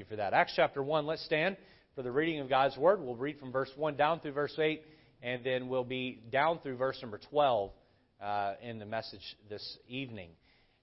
you for that. Acts chapter 1, let's stand for the reading of God's Word. We'll read from verse 1 down through verse 8, and then we'll be down through verse number 12 uh, in the message this evening.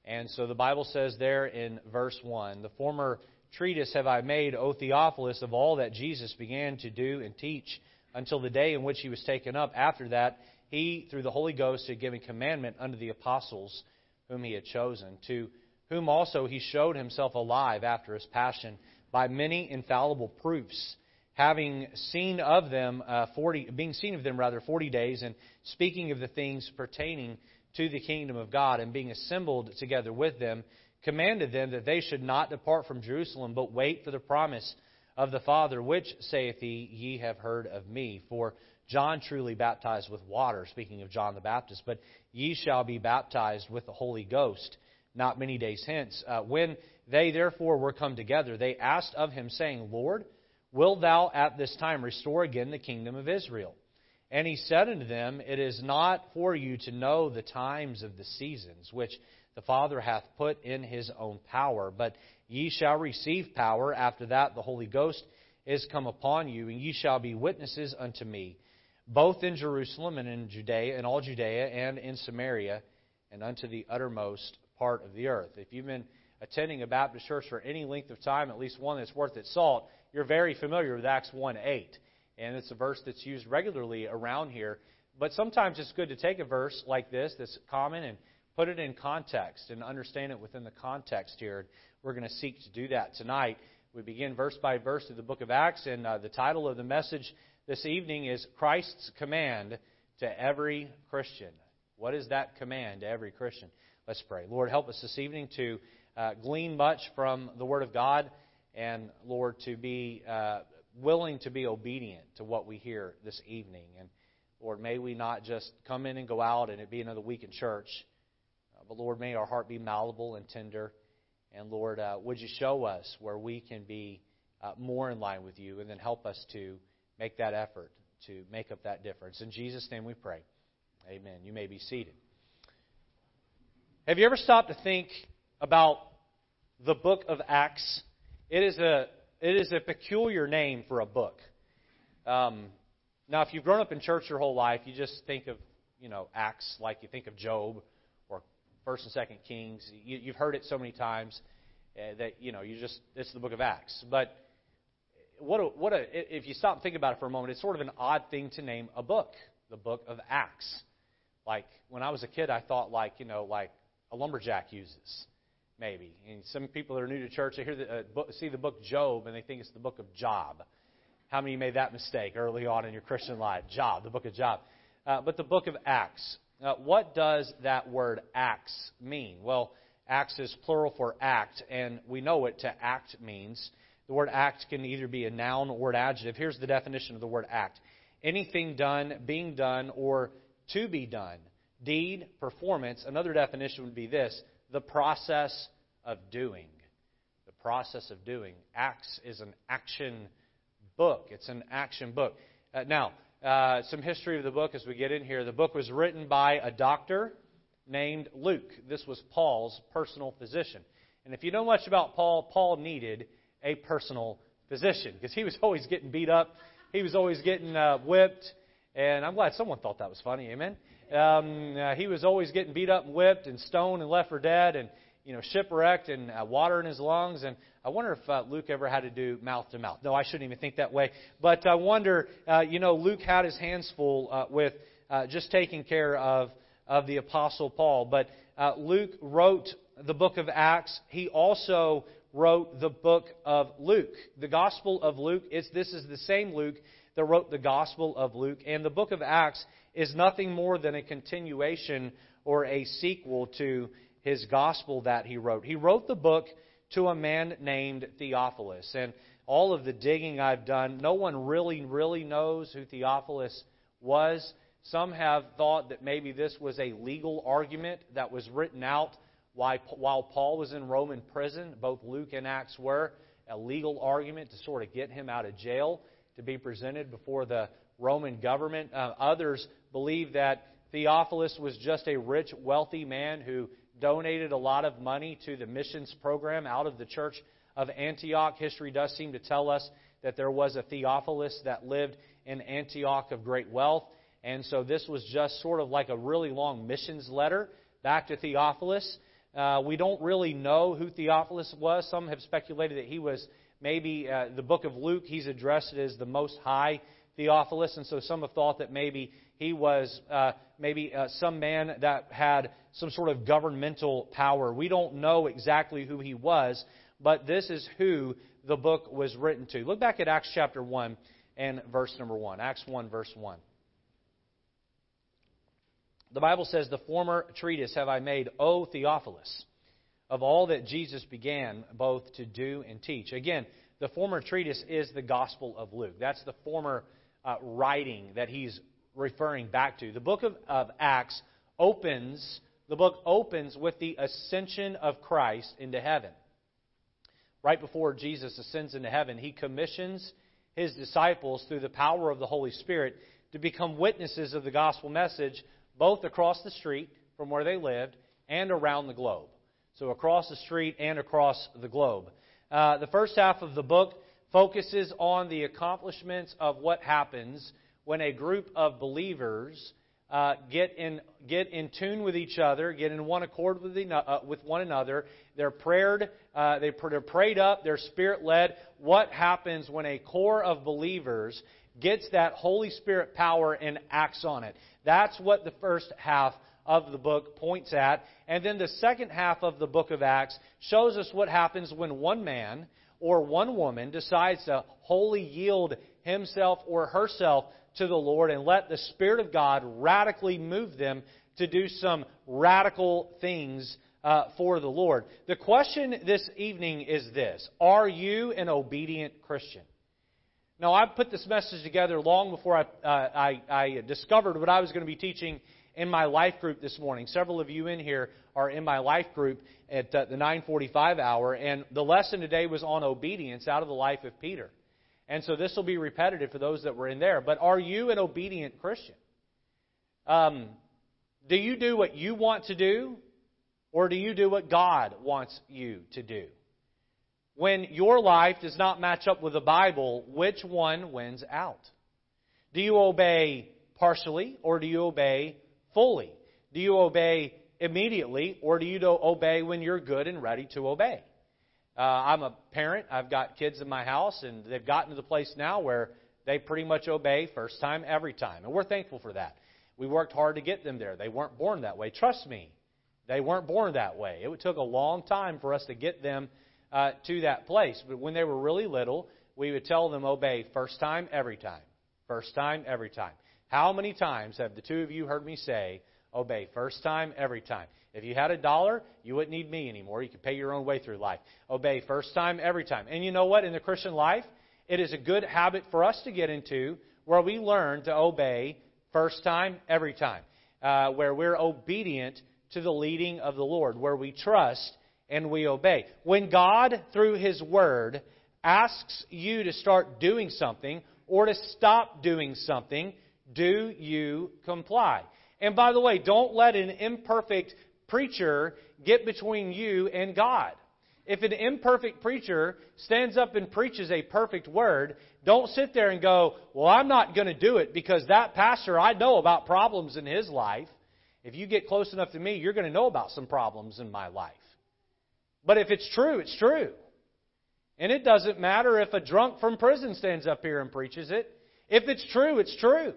And so the Bible says there in verse 1 The former treatise have I made, O Theophilus, of all that Jesus began to do and teach until the day in which he was taken up. After that, he, through the Holy Ghost, had given commandment unto the apostles whom he had chosen, to whom also he showed himself alive after his passion by many infallible proofs, having seen of them uh, forty, being seen of them rather forty days, and speaking of the things pertaining to the kingdom of God, and being assembled together with them, commanded them that they should not depart from Jerusalem, but wait for the promise of the Father, which saith he, ye have heard of me. For John truly baptized with water, speaking of John the Baptist, but ye shall be baptized with the Holy Ghost not many days hence. Uh, when they therefore were come together, they asked of him, saying, Lord, wilt thou at this time restore again the kingdom of Israel? And he said unto them, It is not for you to know the times of the seasons, which the Father hath put in his own power, but ye shall receive power. After that, the Holy Ghost is come upon you, and ye shall be witnesses unto me, both in Jerusalem and in Judea, and all Judea, and in Samaria, and unto the uttermost part of the earth. If you've been attending a Baptist church for any length of time, at least one that's worth its salt, you're very familiar with Acts 1 8. And it's a verse that's used regularly around here. But sometimes it's good to take a verse like this that's common and put it in context and understand it within the context here. We're going to seek to do that tonight. We begin verse by verse through the book of Acts, and uh, the title of the message this evening is Christ's Command to Every Christian. What is that command to every Christian? Let's pray. Lord, help us this evening to uh, glean much from the Word of God, and Lord, to be uh, willing to be obedient to what we hear this evening. And Lord, may we not just come in and go out and it be another week in church, uh, but Lord, may our heart be malleable and tender. And Lord, uh, would you show us where we can be uh, more in line with you, and then help us to make that effort to make up that difference. In Jesus' name we pray. Amen. You may be seated. Have you ever stopped to think about the book of Acts? It is a, it is a peculiar name for a book. Um, now, if you've grown up in church your whole life, you just think of, you know, Acts like you think of Job or First and Second Kings. You, you've heard it so many times uh, that you know you just it's the book of Acts. But what a, what a if you stop and think about it for a moment, it's sort of an odd thing to name a book, the book of Acts. Like when I was a kid, I thought like you know like a lumberjack uses, maybe. And some people that are new to church, they hear the, uh, book, see the book Job and they think it's the book of Job. How many made that mistake early on in your Christian life? Job, the book of Job. Uh, but the book of Acts. Uh, what does that word acts mean? Well, acts is plural for act, and we know what to act means. The word act can either be a noun or an adjective. Here's the definition of the word act anything done, being done, or to be done deed, performance. Another definition would be this the process of doing. The process of doing. Acts is an action book. It's an action book. Uh, now, uh, some history of the book as we get in here. The book was written by a doctor named Luke. This was Paul's personal physician. And if you know much about Paul, Paul needed a personal physician because he was always getting beat up. He was always getting uh, whipped. And I'm glad someone thought that was funny. Amen. Um, uh, he was always getting beat up and whipped and stoned and left for dead and you know shipwrecked and uh, water in his lungs. And I wonder if uh, Luke ever had to do mouth to mouth. No, I shouldn't even think that way. But I wonder, uh, you know, Luke had his hands full uh, with uh, just taking care of of the apostle Paul. But uh, Luke wrote the book of Acts. He also wrote the book of Luke. The Gospel of Luke. It's this is the same Luke that wrote the Gospel of Luke, and the book of Acts is nothing more than a continuation or a sequel to his gospel that he wrote. He wrote the book to a man named Theophilus. And all of the digging I've done, no one really, really knows who Theophilus was. Some have thought that maybe this was a legal argument that was written out while Paul was in Roman prison. Both Luke and Acts were a legal argument to sort of get him out of jail to be presented before the Roman government. Uh, others believe that Theophilus was just a rich, wealthy man who donated a lot of money to the missions program out of the church of Antioch. History does seem to tell us that there was a Theophilus that lived in Antioch of great wealth. And so this was just sort of like a really long missions letter back to Theophilus. Uh, we don't really know who Theophilus was. Some have speculated that he was maybe uh, the book of Luke, he's addressed as the most high Theophilus. And so some have thought that maybe he was uh, maybe uh, some man that had some sort of governmental power. We don't know exactly who he was, but this is who the book was written to. Look back at Acts chapter 1 and verse number 1. Acts 1, verse 1. The Bible says, The former treatise have I made, O Theophilus, of all that Jesus began both to do and teach. Again, the former treatise is the Gospel of Luke. That's the former uh, writing that he's referring back to. The book of, of Acts opens, the book opens with the ascension of Christ into heaven. Right before Jesus ascends into heaven, he commissions his disciples through the power of the Holy Spirit to become witnesses of the gospel message both across the street from where they lived and around the globe. So across the street and across the globe. Uh, the first half of the book focuses on the accomplishments of what happens when a group of believers uh, get in get in tune with each other, get in one accord with, the, uh, with one another. They're prayed, uh, they, they're prayed up, they're spirit led. What happens when a core of believers gets that Holy Spirit power and acts on it? That's what the first half of the book points at. And then the second half of the book of Acts shows us what happens when one man or one woman decides to wholly yield himself or herself to the Lord and let the Spirit of God radically move them to do some radical things uh, for the Lord. The question this evening is this Are you an obedient Christian? Now, I put this message together long before I, uh, I, I discovered what I was going to be teaching in my life group this morning. Several of you in here are in my life group at uh, the 945 hour, and the lesson today was on obedience out of the life of Peter. And so this will be repetitive for those that were in there. But are you an obedient Christian? Um, do you do what you want to do, or do you do what God wants you to do? When your life does not match up with the Bible, which one wins out? Do you obey partially, or do you obey fully? Do you obey immediately, or do you obey when you're good and ready to obey? Uh, I'm a parent. I've got kids in my house, and they've gotten to the place now where they pretty much obey first time, every time. And we're thankful for that. We worked hard to get them there. They weren't born that way. Trust me, they weren't born that way. It took a long time for us to get them uh, to that place. But when they were really little, we would tell them obey first time, every time. First time, every time. How many times have the two of you heard me say, obey first time, every time? If you had a dollar, you wouldn't need me anymore. You could pay your own way through life. Obey first time, every time. And you know what? In the Christian life, it is a good habit for us to get into where we learn to obey first time, every time. Uh, where we're obedient to the leading of the Lord, where we trust and we obey. When God, through His Word, asks you to start doing something or to stop doing something, do you comply? And by the way, don't let an imperfect preacher get between you and God. If an imperfect preacher stands up and preaches a perfect word, don't sit there and go, Well, I'm not going to do it because that pastor, I know about problems in his life. If you get close enough to me, you're going to know about some problems in my life. But if it's true, it's true. And it doesn't matter if a drunk from prison stands up here and preaches it. If it's true, it's true.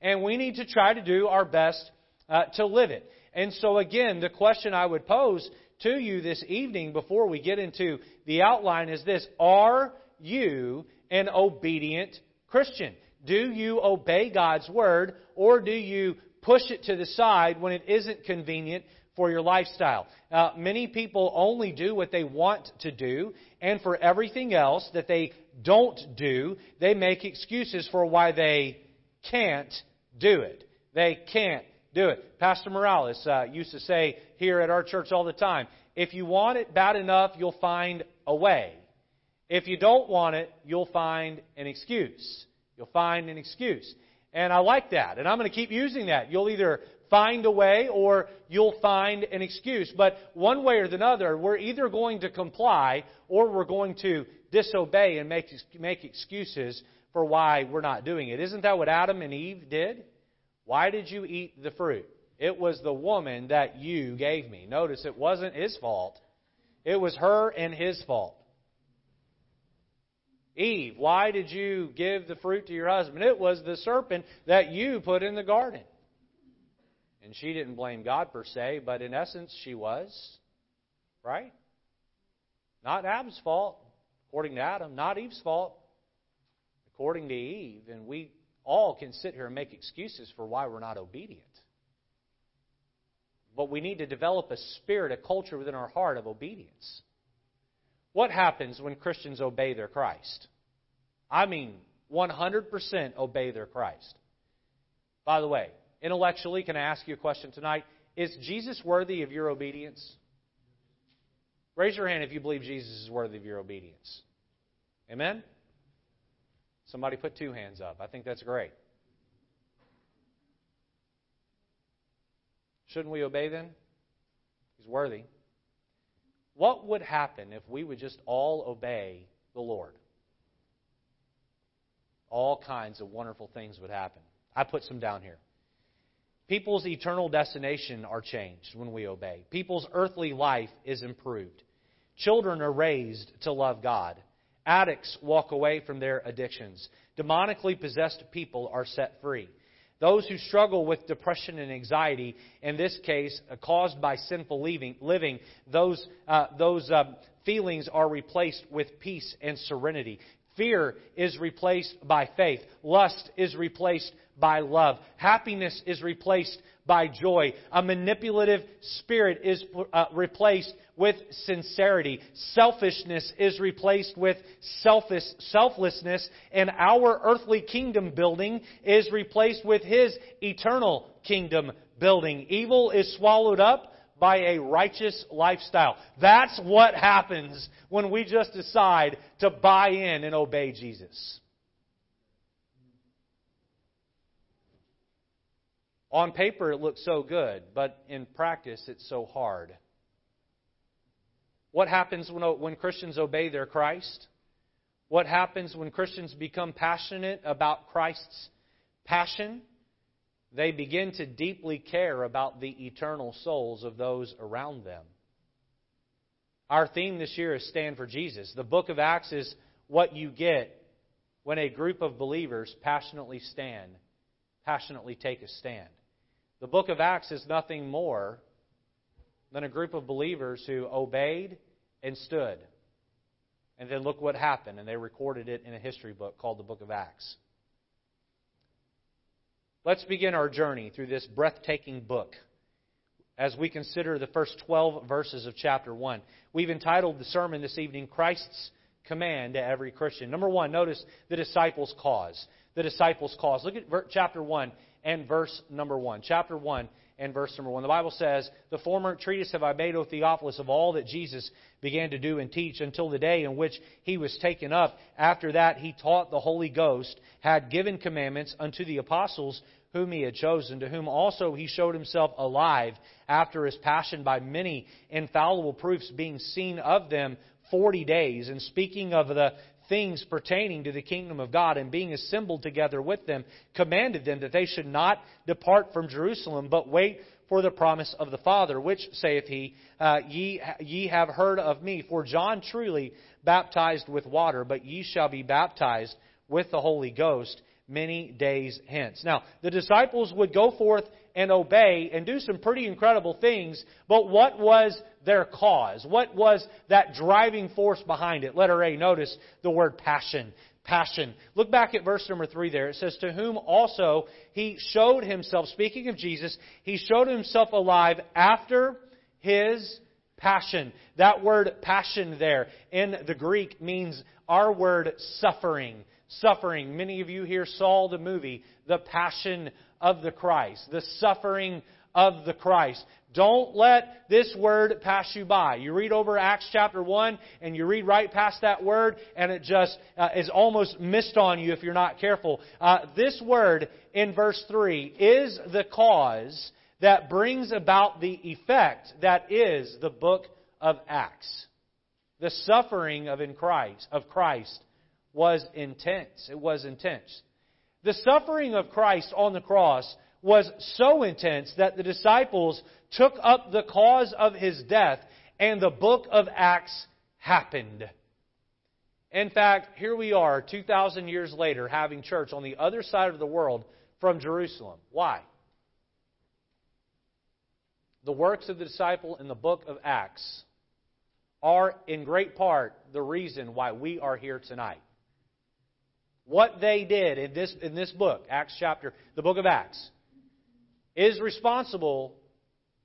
And we need to try to do our best uh, to live it. And so, again, the question I would pose to you this evening before we get into the outline is this Are you an obedient Christian? Do you obey God's word or do you push it to the side when it isn't convenient for your lifestyle? Uh, many people only do what they want to do, and for everything else that they don't do, they make excuses for why they can't do it. They can't do it. Pastor Morales uh, used to say here at our church all the time if you want it bad enough, you'll find a way. If you don't want it, you'll find an excuse. You'll find an excuse. And I like that. And I'm going to keep using that. You'll either find a way or you'll find an excuse. But one way or the other, we're either going to comply or we're going to disobey and make, make excuses for why we're not doing it. Isn't that what Adam and Eve did? Why did you eat the fruit? It was the woman that you gave me. Notice it wasn't his fault. It was her and his fault. Eve, why did you give the fruit to your husband? It was the serpent that you put in the garden. And she didn't blame God per se, but in essence she was. Right? Not Adam's fault, according to Adam, not Eve's fault, according to Eve. And we all can sit here and make excuses for why we're not obedient. But we need to develop a spirit, a culture within our heart of obedience. What happens when Christians obey their Christ? I mean, 100% obey their Christ. By the way, intellectually, can I ask you a question tonight? Is Jesus worthy of your obedience? Raise your hand if you believe Jesus is worthy of your obedience. Amen? Somebody put two hands up. I think that's great. Shouldn't we obey then? He's worthy. What would happen if we would just all obey the Lord? All kinds of wonderful things would happen. I put some down here. People's eternal destination are changed when we obey. People's earthly life is improved. Children are raised to love God. Addicts walk away from their addictions. Demonically possessed people are set free. Those who struggle with depression and anxiety, in this case uh, caused by sinful living, those, uh, those uh, feelings are replaced with peace and serenity. Fear is replaced by faith. Lust is replaced by love. Happiness is replaced by joy. A manipulative spirit is uh, replaced with sincerity. Selfishness is replaced with selfish, selflessness. And our earthly kingdom building is replaced with His eternal kingdom building. Evil is swallowed up by a righteous lifestyle. That's what happens when we just decide to buy in and obey Jesus. On paper, it looks so good, but in practice, it's so hard. What happens when, when Christians obey their Christ? What happens when Christians become passionate about Christ's passion? They begin to deeply care about the eternal souls of those around them. Our theme this year is Stand for Jesus. The book of Acts is what you get when a group of believers passionately stand, passionately take a stand. The book of Acts is nothing more than a group of believers who obeyed and stood. And then look what happened, and they recorded it in a history book called the Book of Acts. Let's begin our journey through this breathtaking book as we consider the first 12 verses of chapter 1. We've entitled the sermon this evening, Christ's Command to Every Christian. Number one, notice the disciples' cause. The disciples' cause. Look at chapter 1 and verse number 1. Chapter 1 and verse number 1. The Bible says, The former treatise have I made, O Theophilus, of all that Jesus began to do and teach until the day in which he was taken up. After that, he taught the Holy Ghost, had given commandments unto the apostles whom he had chosen, to whom also he showed himself alive after his passion by many infallible proofs being seen of them forty days, and speaking of the things pertaining to the kingdom of God, and being assembled together with them, commanded them that they should not depart from Jerusalem, but wait for the promise of the Father, which, saith he, uh, ye, ye have heard of me. For John truly baptized with water, but ye shall be baptized with the Holy Ghost many days hence. Now, the disciples would go forth and obey and do some pretty incredible things, but what was their cause? What was that driving force behind it? Letter A, notice the word passion. Passion. Look back at verse number three there. It says, To whom also he showed himself, speaking of Jesus, he showed himself alive after his passion. That word passion there in the Greek means our word suffering. Suffering. Many of you here saw the movie, The Passion of the Christ, the suffering of the Christ. Don't let this word pass you by. You read over Acts chapter 1 and you read right past that word and it just uh, is almost missed on you if you're not careful. Uh, this word in verse 3 is the cause that brings about the effect that is the book of Acts. The suffering of in Christ of Christ was intense. It was intense. The suffering of Christ on the cross was so intense that the disciples took up the cause of his death and the book of Acts happened. In fact, here we are 2,000 years later having church on the other side of the world from Jerusalem. Why? The works of the disciple in the book of Acts are in great part the reason why we are here tonight. What they did in this, in this book, Acts chapter, the book of Acts, is responsible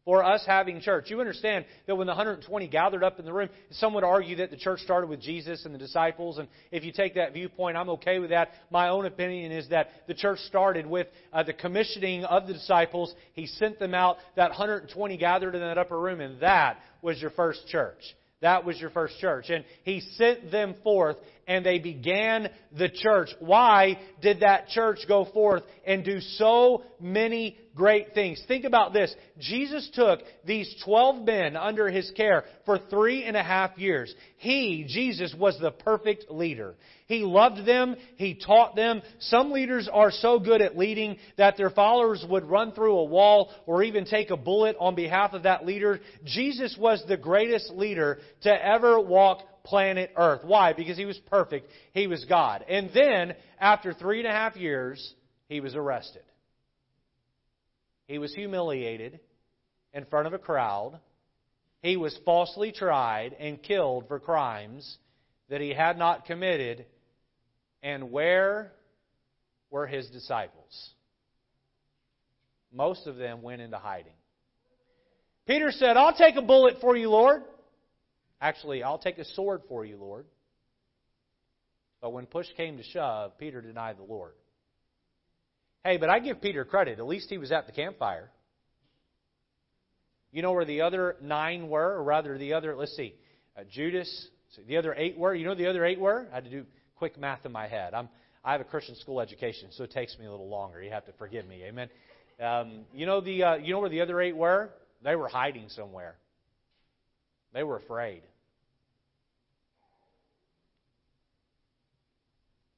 for us having church. You understand that when the 120 gathered up in the room, some would argue that the church started with Jesus and the disciples, and if you take that viewpoint, I'm okay with that. My own opinion is that the church started with uh, the commissioning of the disciples. He sent them out, that 120 gathered in that upper room, and that was your first church. That was your first church. And he sent them forth and they began the church. Why did that church go forth and do so many great things? Think about this. Jesus took these 12 men under his care for three and a half years. He, Jesus, was the perfect leader. He loved them. He taught them. Some leaders are so good at leading that their followers would run through a wall or even take a bullet on behalf of that leader. Jesus was the greatest leader to ever walk planet Earth. Why? Because he was perfect. He was God. And then, after three and a half years, he was arrested. He was humiliated in front of a crowd. He was falsely tried and killed for crimes that he had not committed. And where were his disciples? Most of them went into hiding. Peter said, I'll take a bullet for you, Lord. Actually, I'll take a sword for you, Lord. But when push came to shove, Peter denied the Lord. Hey, but I give Peter credit. At least he was at the campfire. You know where the other nine were, or rather the other, let's see, uh, Judas, so the other eight were. You know the other eight were? I had to do quick math in my head. I'm, I have a Christian school education, so it takes me a little longer. You have to forgive me. Amen. Um, you know the, uh, you know where the other eight were? They were hiding somewhere. They were afraid.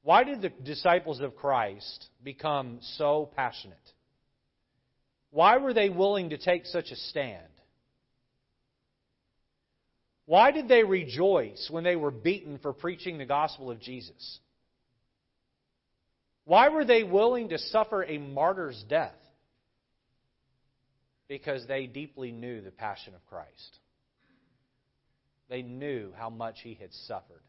Why did the disciples of Christ become so passionate? Why were they willing to take such a stand? Why did they rejoice when they were beaten for preaching the gospel of Jesus? Why were they willing to suffer a martyr's death? Because they deeply knew the passion of Christ. They knew how much he had suffered.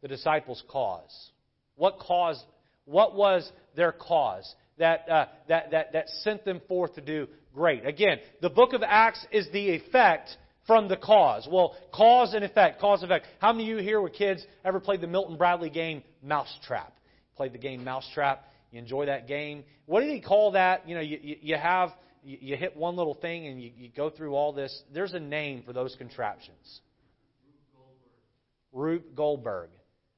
The disciples' cause. What caused? What was their cause that, uh, that, that, that sent them forth to do great? Again, the book of Acts is the effect from the cause. Well, cause and effect, cause and effect. How many of you here with kids ever played the Milton Bradley game Mousetrap? Played the game Mousetrap? You enjoy that game? What did he call that? You know, you, you have you, you hit one little thing and you, you go through all this. There's a name for those contraptions. Rube Goldberg.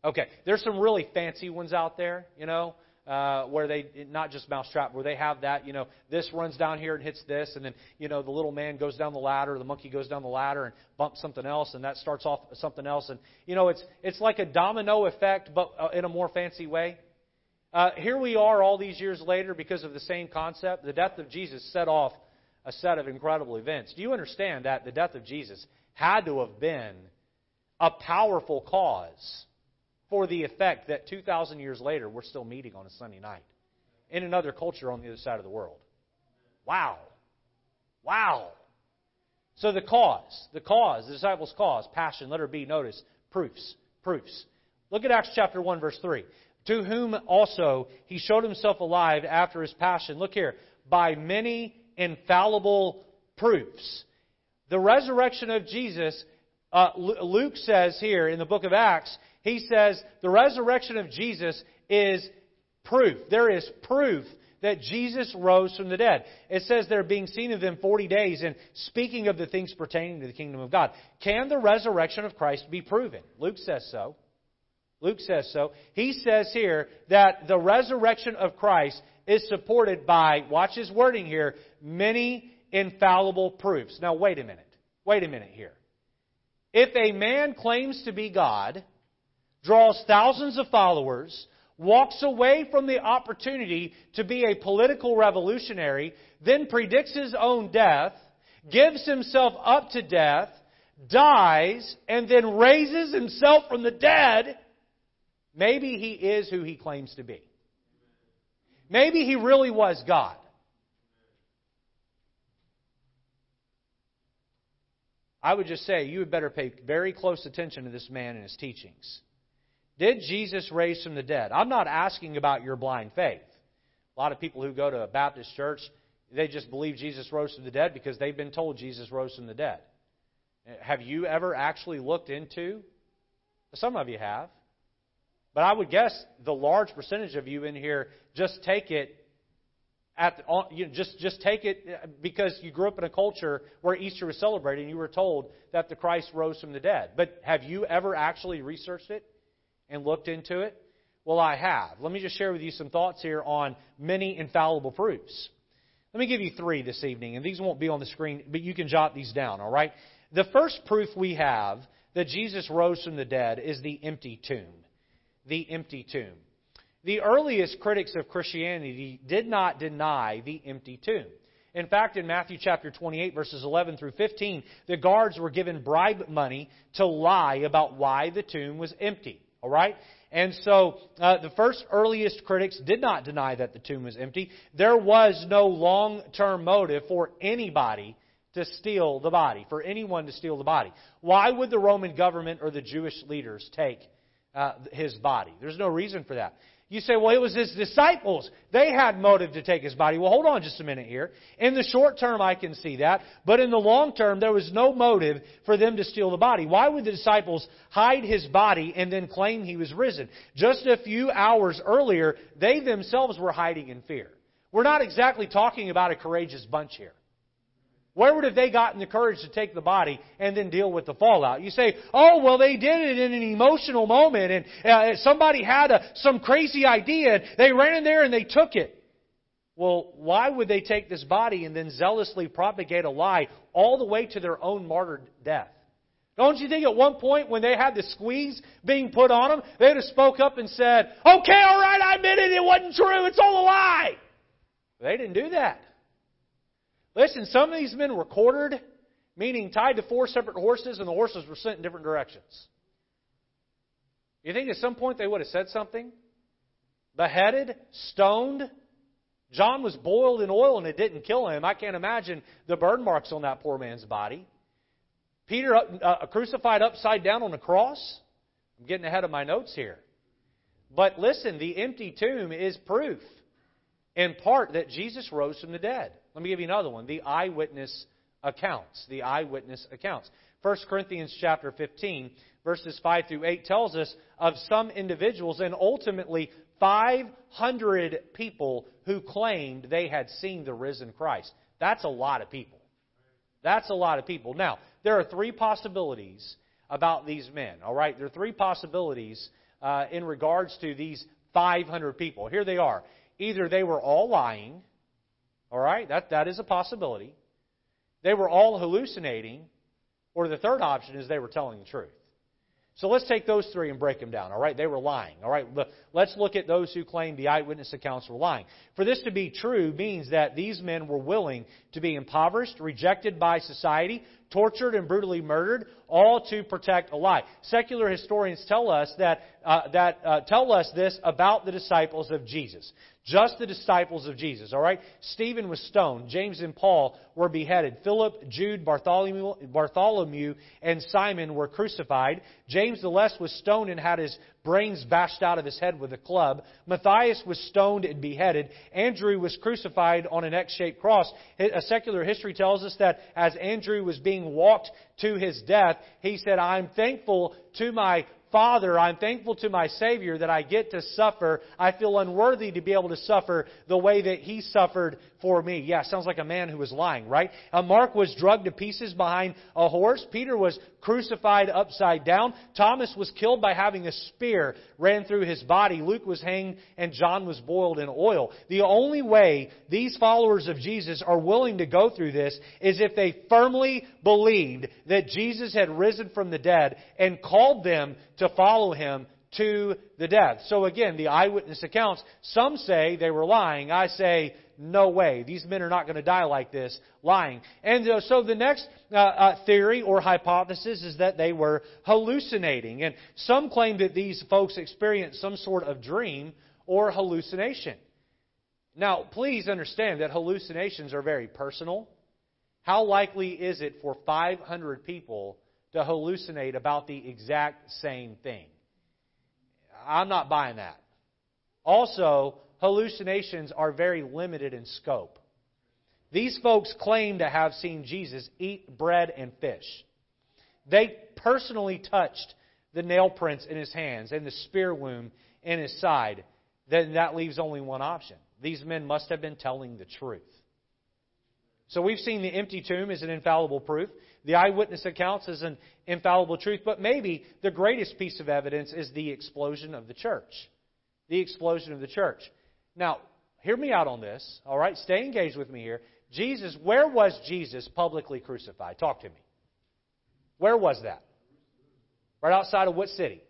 Okay, there's some really fancy ones out there, you know, uh, where they not just mousetrap, where they have that, you know, this runs down here and hits this, and then you know the little man goes down the ladder, the monkey goes down the ladder and bumps something else, and that starts off something else, and you know it's it's like a domino effect, but uh, in a more fancy way. Uh, here we are all these years later because of the same concept. The death of Jesus set off a set of incredible events. Do you understand that the death of Jesus had to have been a powerful cause for the effect that 2,000 years later we're still meeting on a Sunday night in another culture on the other side of the world? Wow. Wow. So the cause, the cause, the disciples' cause, passion, let her be, notice, proofs, proofs. Look at Acts chapter 1, verse 3 to whom also he showed himself alive after his passion. Look here, by many infallible proofs. The resurrection of Jesus, uh, Luke says here in the book of Acts, he says the resurrection of Jesus is proof. There is proof that Jesus rose from the dead. It says they're being seen of them 40 days and speaking of the things pertaining to the kingdom of God. Can the resurrection of Christ be proven? Luke says so. Luke says so. He says here that the resurrection of Christ is supported by, watch his wording here, many infallible proofs. Now, wait a minute. Wait a minute here. If a man claims to be God, draws thousands of followers, walks away from the opportunity to be a political revolutionary, then predicts his own death, gives himself up to death, dies, and then raises himself from the dead, maybe he is who he claims to be. Maybe he really was God. I would just say you had better pay very close attention to this man and his teachings. Did Jesus raise from the dead? I'm not asking about your blind faith. A lot of people who go to a Baptist church, they just believe Jesus rose from the dead because they've been told Jesus rose from the dead. Have you ever actually looked into? Some of you have. But I would guess the large percentage of you in here just take it at the, you know, just just take it uh, because you grew up in a culture where Easter was celebrated and you were told that the Christ rose from the dead. But have you ever actually researched it and looked into it? Well, I have. Let me just share with you some thoughts here on many infallible proofs. Let me give you three this evening, and these won't be on the screen, but you can jot these down, all right? The first proof we have that Jesus rose from the dead is the empty tomb. The empty tomb. The earliest critics of Christianity did not deny the empty tomb. In fact, in Matthew chapter 28, verses 11 through 15, the guards were given bribe money to lie about why the tomb was empty. All right? And so uh, the first earliest critics did not deny that the tomb was empty. There was no long term motive for anybody to steal the body, for anyone to steal the body. Why would the Roman government or the Jewish leaders take uh, his body? There's no reason for that. You say, well, it was his disciples. They had motive to take his body. Well, hold on just a minute here. In the short term, I can see that. But in the long term, there was no motive for them to steal the body. Why would the disciples hide his body and then claim he was risen? Just a few hours earlier, they themselves were hiding in fear. We're not exactly talking about a courageous bunch here. Where would have they gotten the courage to take the body and then deal with the fallout? You say, oh, well, they did it in an emotional moment and uh, somebody had a, some crazy idea and they ran in there and they took it. Well, why would they take this body and then zealously propagate a lie all the way to their own martyred death? Don't you think at one point when they had the squeeze being put on them, they'd have spoke up and said, okay, all right, I admit it, it wasn't true, it's all a lie. They didn't do that. Listen, some of these men were quartered, meaning tied to four separate horses, and the horses were sent in different directions. You think at some point they would have said something? Beheaded? Stoned? John was boiled in oil and it didn't kill him. I can't imagine the burn marks on that poor man's body. Peter uh, crucified upside down on a cross. I'm getting ahead of my notes here. But listen, the empty tomb is proof, in part, that Jesus rose from the dead. Let me give you another one the eyewitness accounts. The eyewitness accounts. 1 Corinthians chapter 15, verses 5 through 8 tells us of some individuals and ultimately 500 people who claimed they had seen the risen Christ. That's a lot of people. That's a lot of people. Now, there are three possibilities about these men, all right? There are three possibilities uh, in regards to these 500 people. Here they are. Either they were all lying, all right? That, that is a possibility. They were all hallucinating, or the third option is they were telling the truth. So let's take those three and break them down. All right, they were lying. All right, let's look at those who claim the eyewitness accounts were lying. For this to be true means that these men were willing to be impoverished, rejected by society, tortured and brutally murdered, all to protect a lie. Secular historians tell us that uh, that uh, tell us this about the disciples of Jesus. Just the disciples of Jesus, all right? Stephen was stoned. James and Paul were beheaded. Philip, Jude, Bartholomew, Bartholomew, and Simon were crucified. James the Less was stoned and had his brains bashed out of his head with a club. Matthias was stoned and beheaded. Andrew was crucified on an X shaped cross. A secular history tells us that as Andrew was being walked to his death, he said, I'm thankful to my Father, I'm thankful to my Savior that I get to suffer. I feel unworthy to be able to suffer the way that He suffered for me. Yeah, sounds like a man who was lying, right? Uh, Mark was drugged to pieces behind a horse. Peter was crucified upside down. Thomas was killed by having a spear ran through his body. Luke was hanged and John was boiled in oil. The only way these followers of Jesus are willing to go through this is if they firmly believed that Jesus had risen from the dead and called them to follow him to the death. So again, the eyewitness accounts, some say they were lying. I say, no way. These men are not going to die like this, lying. And uh, so the next uh, uh, theory or hypothesis is that they were hallucinating. And some claim that these folks experienced some sort of dream or hallucination. Now, please understand that hallucinations are very personal. How likely is it for 500 people to hallucinate about the exact same thing? I'm not buying that. Also, hallucinations are very limited in scope. These folks claim to have seen Jesus eat bread and fish. They personally touched the nail prints in his hands and the spear wound in his side. Then that leaves only one option. These men must have been telling the truth. So we've seen the empty tomb as an infallible proof. The eyewitness accounts as an infallible truth. But maybe the greatest piece of evidence is the explosion of the church. The explosion of the church. Now, hear me out on this, all right? Stay engaged with me here. Jesus, where was Jesus publicly crucified? Talk to me. Where was that? Right outside of what city?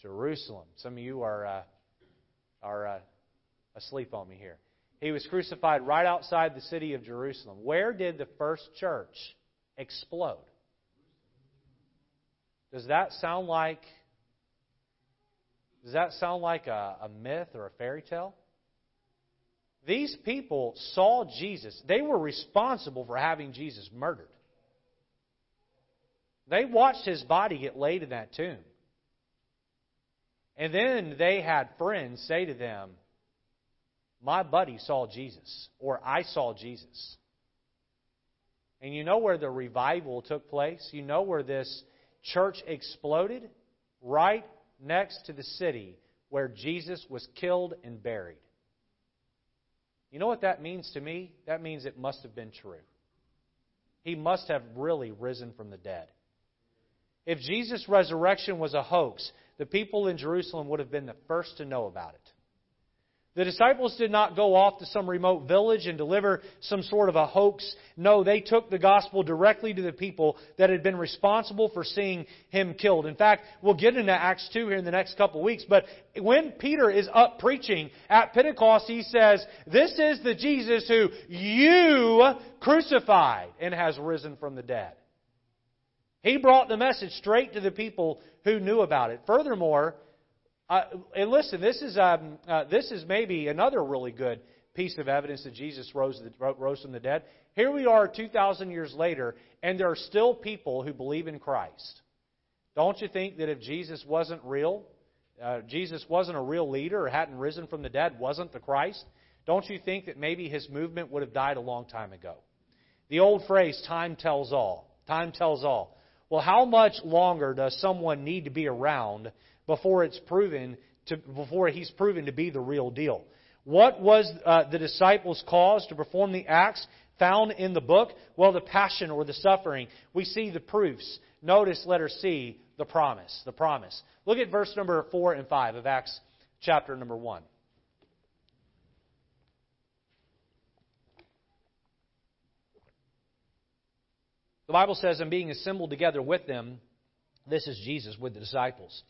Jerusalem. Some of you are uh, are uh, asleep on me here. He was crucified right outside the city of Jerusalem. Where did the first church explode? Does that sound like does that sound like a, a myth or a fairy tale? These people saw Jesus. They were responsible for having Jesus murdered. They watched his body get laid in that tomb. And then they had friends say to them, My buddy saw Jesus, or I saw Jesus. And you know where the revival took place? You know where this church exploded? Right next to the city where Jesus was killed and buried. You know what that means to me? That means it must have been true. He must have really risen from the dead. If Jesus' resurrection was a hoax, the people in Jerusalem would have been the first to know about it. The disciples did not go off to some remote village and deliver some sort of a hoax. No, they took the gospel directly to the people that had been responsible for seeing him killed. In fact, we'll get into Acts 2 here in the next couple of weeks, but when Peter is up preaching at Pentecost, he says, This is the Jesus who you crucified and has risen from the dead. He brought the message straight to the people who knew about it. Furthermore, uh, and listen, this is um, uh, this is maybe another really good piece of evidence that Jesus rose, rose from the dead. Here we are 2,000 years later, and there are still people who believe in Christ. Don't you think that if Jesus wasn't real, uh, Jesus wasn't a real leader or hadn't risen from the dead, wasn't the Christ, don't you think that maybe his movement would have died a long time ago? The old phrase, time tells all. Time tells all. Well, how much longer does someone need to be around before it's proven to, before he's proven to be the real deal. What was uh, the disciples' cause to perform the acts found in the book? Well, the passion or the suffering. We see the proofs. Notice letter C, the promise. The promise. Look at verse number 4 and 5 of Acts chapter number 1. The Bible says, and being assembled together with them, this is Jesus with the disciples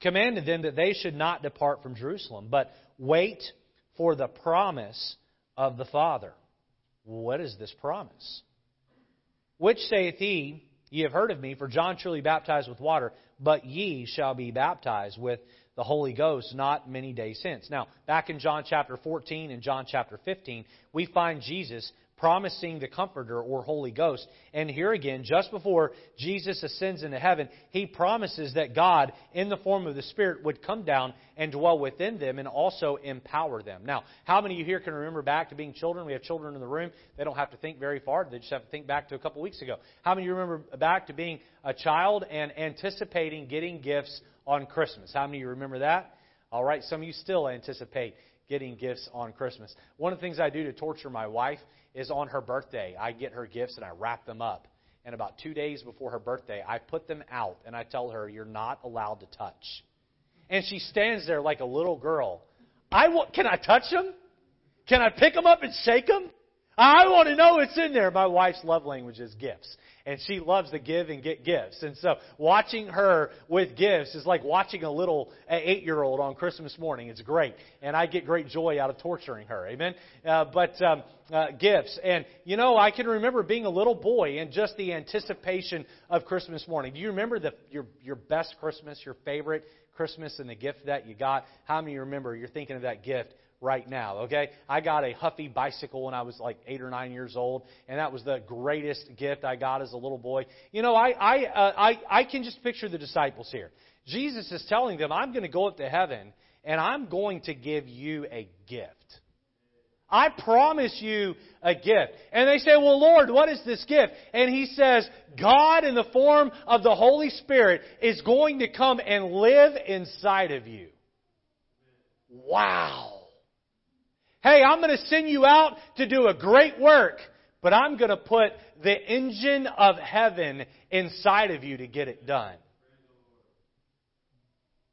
commanded them that they should not depart from Jerusalem, but wait for the promise of the Father. What is this promise? Which saith he, Ye have heard of me, for John truly baptized with water, but ye shall be baptized with the Holy Ghost not many days since. Now, back in John chapter 14 and John chapter 15, we find Jesus promising the Comforter or Holy Ghost. And here again, just before Jesus ascends into heaven, he promises that God, in the form of the Spirit, would come down and dwell within them and also empower them. Now, how many of you here can remember back to being children? We have children in the room. They don't have to think very far. They just have to think back to a couple weeks ago. How many of you remember back to being a child and anticipating getting gifts on Christmas? How many of you remember that? All right, some of you still anticipate getting gifts on Christmas. One of the things I do to torture my wife is on her birthday, I get her gifts and I wrap them up. And about two days before her birthday, I put them out and I tell her, You're not allowed to touch. And she stands there like a little girl. I w- can I touch them? Can I pick them up and shake them? I want to know it's in there. My wife's love language is gifts and she loves to give and get gifts. And so watching her with gifts is like watching a little eight year old on Christmas morning. It's great. And I get great joy out of torturing her. Amen. Uh, but um, uh, gifts. And, you know, I can remember being a little boy and just the anticipation of Christmas morning. Do you remember the, your, your best Christmas, your favorite Christmas and the gift that you got? How many remember you're thinking of that gift right now, okay? I got a Huffy bicycle when I was like eight or nine years old, and that was the greatest gift I got as a little boy. You know, I, I, uh, I, I can just picture the disciples here. Jesus is telling them, I'm going to go up to heaven, and I'm going to give you a gift. I promise you a gift. And they say, Well, Lord, what is this gift? And he says, God, in the form of the Holy Spirit, is going to come and live inside of you. Wow. Hey, I'm going to send you out to do a great work, but I'm going to put the engine of heaven inside of you to get it done.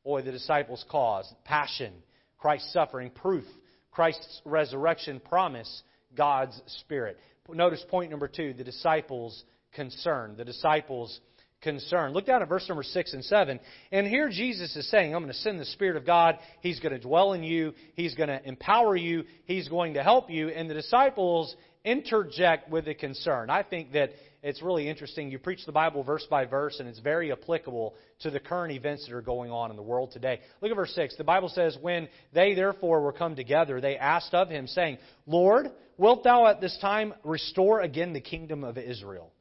Boy, the disciples' cause, passion, Christ's suffering, proof, Christ's resurrection, promise, God's Spirit. Notice point number two the disciples' concern. The disciples' concern. Look down at verse number 6 and 7. And here Jesus is saying, I'm going to send the Spirit of God. He's going to dwell in you. He's going to empower you. He's going to help you. And the disciples interject with a concern. I think that it's really interesting. You preach the Bible verse by verse, and it's very applicable to the current events that are going on in the world today. Look at verse 6. The Bible says, When they therefore were come together, they asked of him, saying, Lord, wilt thou at this time restore again the kingdom of Israel?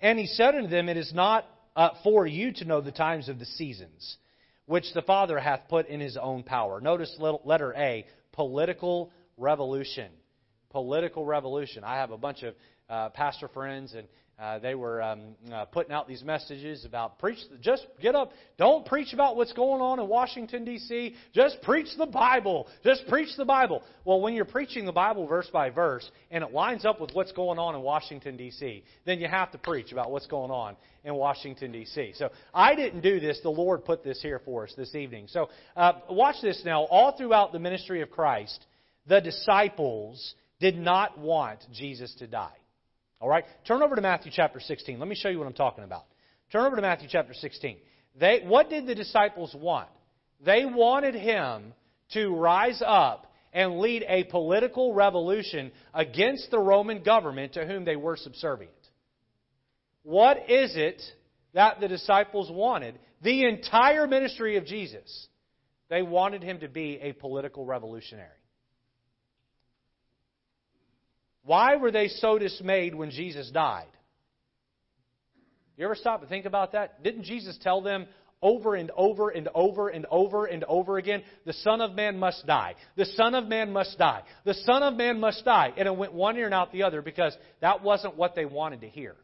And he said unto them, It is not uh, for you to know the times of the seasons, which the Father hath put in his own power. Notice letter A, political revolution. Political revolution. I have a bunch of uh, pastor friends, and uh, they were um, uh, putting out these messages about preach. Just get up. Don't preach about what's going on in Washington D.C. Just preach the Bible. Just preach the Bible. Well, when you're preaching the Bible verse by verse, and it lines up with what's going on in Washington D.C., then you have to preach about what's going on in Washington D.C. So I didn't do this. The Lord put this here for us this evening. So uh, watch this now. All throughout the ministry of Christ, the disciples did not want Jesus to die. All right? Turn over to Matthew chapter 16. Let me show you what I'm talking about. Turn over to Matthew chapter 16. They, what did the disciples want? They wanted him to rise up and lead a political revolution against the Roman government to whom they were subservient. What is it that the disciples wanted? The entire ministry of Jesus. They wanted him to be a political revolutionary. Why were they so dismayed when Jesus died? You ever stop and think about that? Didn't Jesus tell them over and over and over and over and over again, the Son of Man must die. The Son of Man must die. The Son of Man must die. And it went one ear and out the other because that wasn't what they wanted to hear.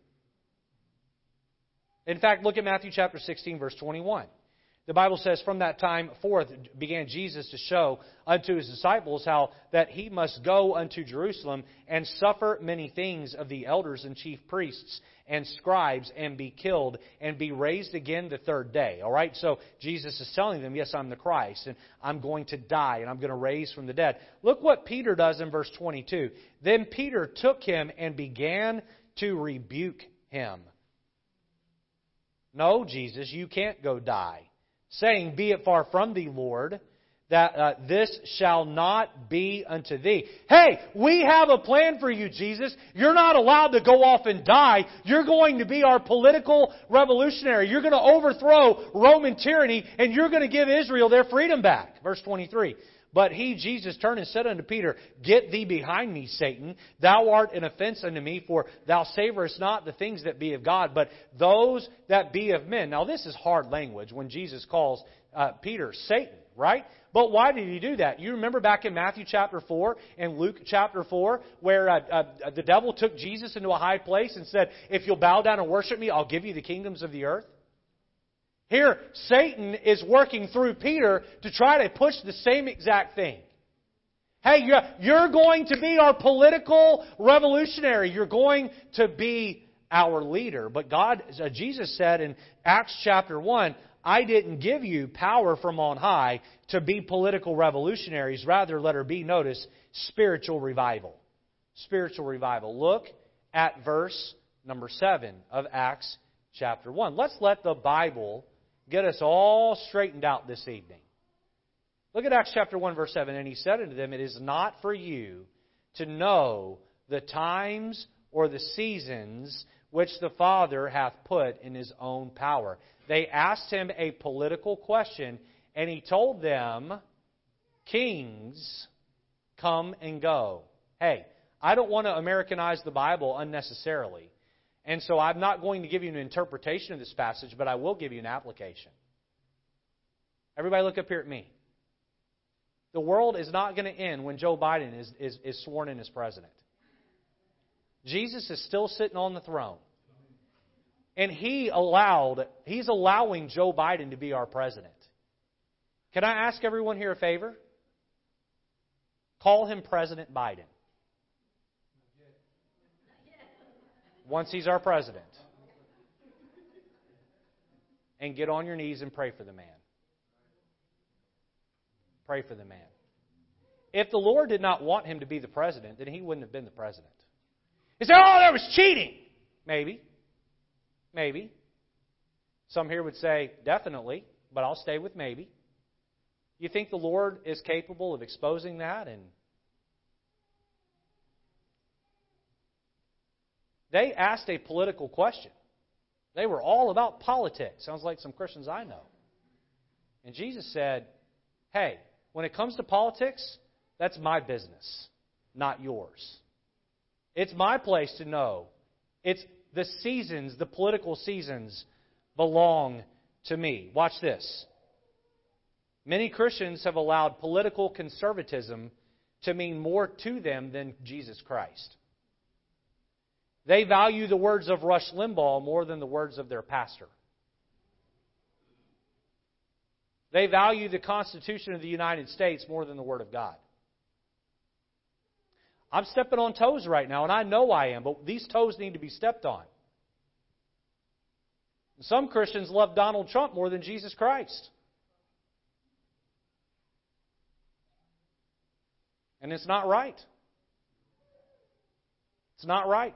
In fact, look at Matthew chapter 16, verse 21. The Bible says, From that time forth began Jesus to show unto his disciples how that he must go unto Jerusalem and suffer many things of the elders and chief priests and scribes and be killed and be raised again the third day. All right? So Jesus is telling them, Yes, I'm the Christ, and I'm going to die, and I'm going to raise from the dead. Look what Peter does in verse 22. Then Peter took him and began to rebuke him. No, Jesus, you can't go die saying, Be it far from thee, Lord, that uh, this shall not be unto thee. Hey, we have a plan for you, Jesus. You're not allowed to go off and die. You're going to be our political revolutionary. You're going to overthrow Roman tyranny, and you're going to give Israel their freedom back. Verse 23. But he, Jesus, turned and said unto Peter, Get thee behind me, Satan. Thou art an offense unto me, for thou savorest not the things that be of God, but those that be of men. Now, this is hard language when Jesus calls uh, Peter Satan, right? But why did he do that? You remember back in Matthew chapter 4 and Luke chapter 4, where uh, uh, the devil took Jesus into a high place and said, If you'll bow down and worship me, I'll give you the kingdoms of the earth? Here, Satan is working through Peter to try to push the same exact thing. Hey, you're going to be our political revolutionary. You're going to be our leader. But God, uh, Jesus said in Acts chapter 1, I didn't give you power from on high to be political revolutionaries. Rather, let her be, notice, spiritual revival. Spiritual revival. Look at verse number 7 of Acts chapter 1. Let's let the Bible get us all straightened out this evening. Look at Acts chapter 1, verse 7. And he said unto them, It is not for you to know the times or the seasons which the Father hath put in his own power. They asked him a political question, and he told them, Kings come and go. Hey, I don't want to Americanize the Bible unnecessarily. And so I'm not going to give you an interpretation of this passage, but I will give you an application. Everybody look up here at me. The world is not going to end when Joe Biden is, is, is sworn in as president. Jesus is still sitting on the throne. And he allowed, he's allowing Joe Biden to be our president. Can I ask everyone here a favor? Call him President Biden. Once he's our president. And get on your knees and pray for the man. Pray for the man. If the Lord did not want him to be the president, then he wouldn't have been the president. He said, Oh, that was cheating. Maybe. Maybe. Some here would say, definitely, but I'll stay with maybe. You think the Lord is capable of exposing that and They asked a political question. They were all about politics. Sounds like some Christians I know. And Jesus said, Hey, when it comes to politics, that's my business, not yours. It's my place to know. It's the seasons, the political seasons, belong to me. Watch this. Many Christians have allowed political conservatism to mean more to them than Jesus Christ. They value the words of Rush Limbaugh more than the words of their pastor. They value the Constitution of the United States more than the Word of God. I'm stepping on toes right now, and I know I am, but these toes need to be stepped on. Some Christians love Donald Trump more than Jesus Christ. And it's not right. It's not right.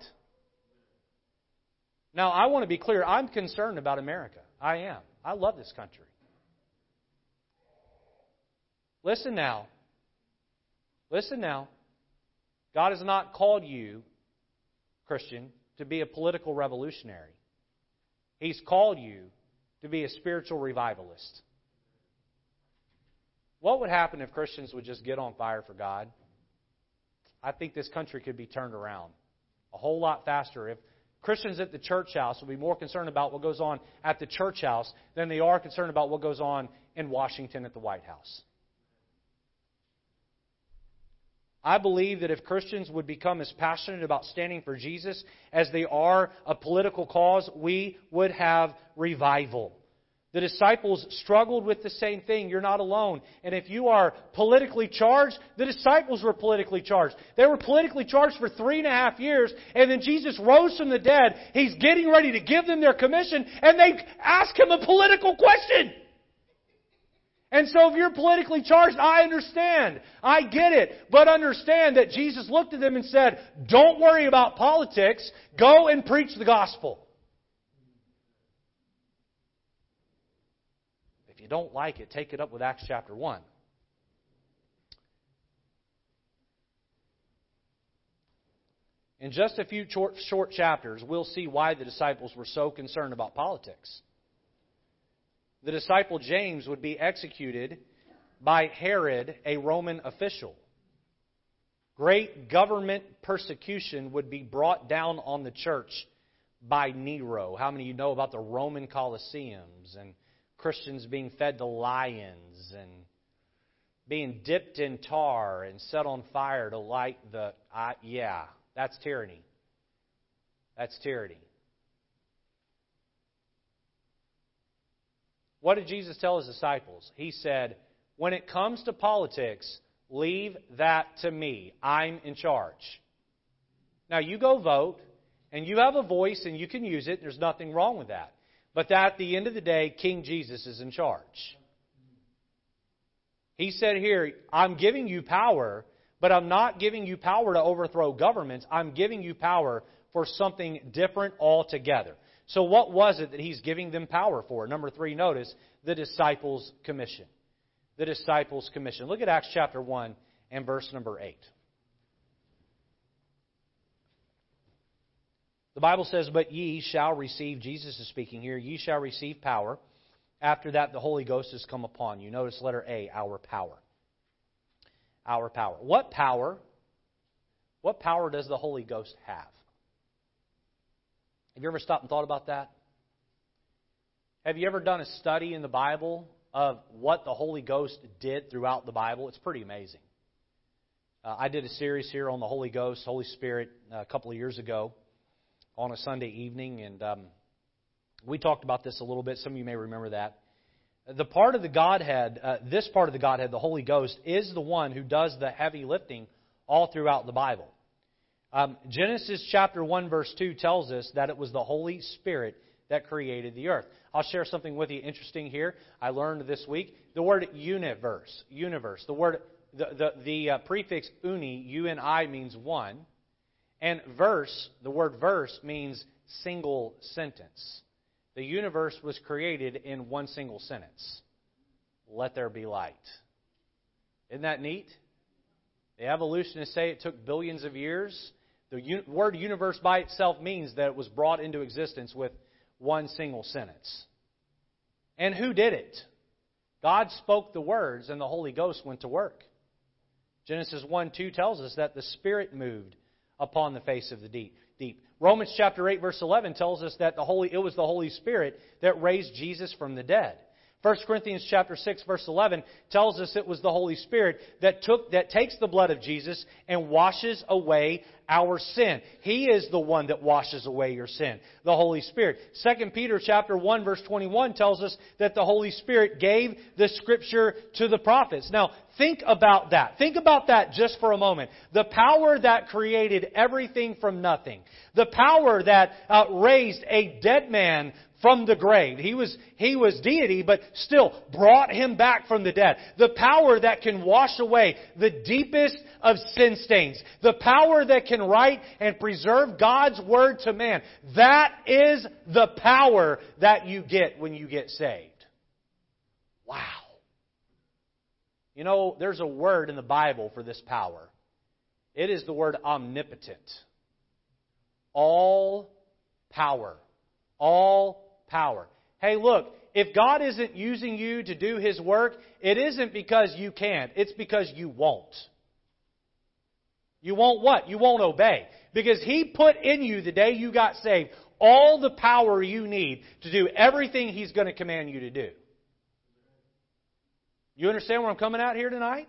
Now, I want to be clear. I'm concerned about America. I am. I love this country. Listen now. Listen now. God has not called you, Christian, to be a political revolutionary. He's called you to be a spiritual revivalist. What would happen if Christians would just get on fire for God? I think this country could be turned around a whole lot faster if Christians at the church house will be more concerned about what goes on at the church house than they are concerned about what goes on in Washington at the White House. I believe that if Christians would become as passionate about standing for Jesus as they are a political cause, we would have revival. The disciples struggled with the same thing. You're not alone. And if you are politically charged, the disciples were politically charged. They were politically charged for three and a half years, and then Jesus rose from the dead. He's getting ready to give them their commission, and they ask him a political question. And so if you're politically charged, I understand. I get it. But understand that Jesus looked at them and said, Don't worry about politics. Go and preach the gospel. You don't like it, take it up with Acts chapter 1. In just a few short, short chapters, we'll see why the disciples were so concerned about politics. The disciple James would be executed by Herod, a Roman official. Great government persecution would be brought down on the church by Nero. How many of you know about the Roman Colosseums and Christians being fed to lions and being dipped in tar and set on fire to light the. Uh, yeah, that's tyranny. That's tyranny. What did Jesus tell his disciples? He said, when it comes to politics, Leave that to me. I'm in charge. Now, you go vote, and you have a voice, and you can use it. There's nothing wrong with that. But at the end of the day, King Jesus is in charge. He said here, I'm giving you power, but I'm not giving you power to overthrow governments. I'm giving you power for something different altogether. So, what was it that he's giving them power for? Number three, notice the disciples' commission. The disciples' commission. Look at Acts chapter 1 and verse number 8. The Bible says, But ye shall receive, Jesus is speaking here, ye shall receive power. After that, the Holy Ghost has come upon you. Notice letter A, our power. Our power. What power? What power does the Holy Ghost have? Have you ever stopped and thought about that? Have you ever done a study in the Bible of what the Holy Ghost did throughout the Bible? It's pretty amazing. Uh, I did a series here on the Holy Ghost, Holy Spirit, uh, a couple of years ago on a Sunday evening, and um, we talked about this a little bit. Some of you may remember that. The part of the Godhead, uh, this part of the Godhead, the Holy Ghost, is the one who does the heavy lifting all throughout the Bible. Um, Genesis chapter 1, verse 2 tells us that it was the Holy Spirit that created the earth. I'll share something with you interesting here. I learned this week the word universe. Universe. The word, the, the, the uh, prefix uni, U N I, means one. And verse, the word verse, means single sentence. The universe was created in one single sentence Let there be light. Isn't that neat? The evolutionists say it took billions of years. The un- word universe by itself means that it was brought into existence with one single sentence. And who did it? God spoke the words, and the Holy Ghost went to work. Genesis 1 2 tells us that the Spirit moved upon the face of the deep. deep. Romans chapter 8 verse 11 tells us that the Holy, it was the Holy Spirit that raised Jesus from the dead. 1 Corinthians chapter 6 verse 11 tells us it was the Holy Spirit that took that takes the blood of Jesus and washes away our sin. He is the one that washes away your sin, the Holy Spirit. 2 Peter chapter 1 verse 21 tells us that the Holy Spirit gave the scripture to the prophets. Now, think about that. Think about that just for a moment. The power that created everything from nothing. The power that uh, raised a dead man from the grave. He was, he was deity, but still brought him back from the dead. The power that can wash away the deepest of sin stains. The power that can write and preserve God's word to man. That is the power that you get when you get saved. Wow. You know, there's a word in the Bible for this power. It is the word omnipotent. All power. All power. Hey, look, if God isn't using you to do His work, it isn't because you can't, it's because you won't. You won't what? You won't obey. Because He put in you the day you got saved all the power you need to do everything He's going to command you to do. You understand where I'm coming out here tonight?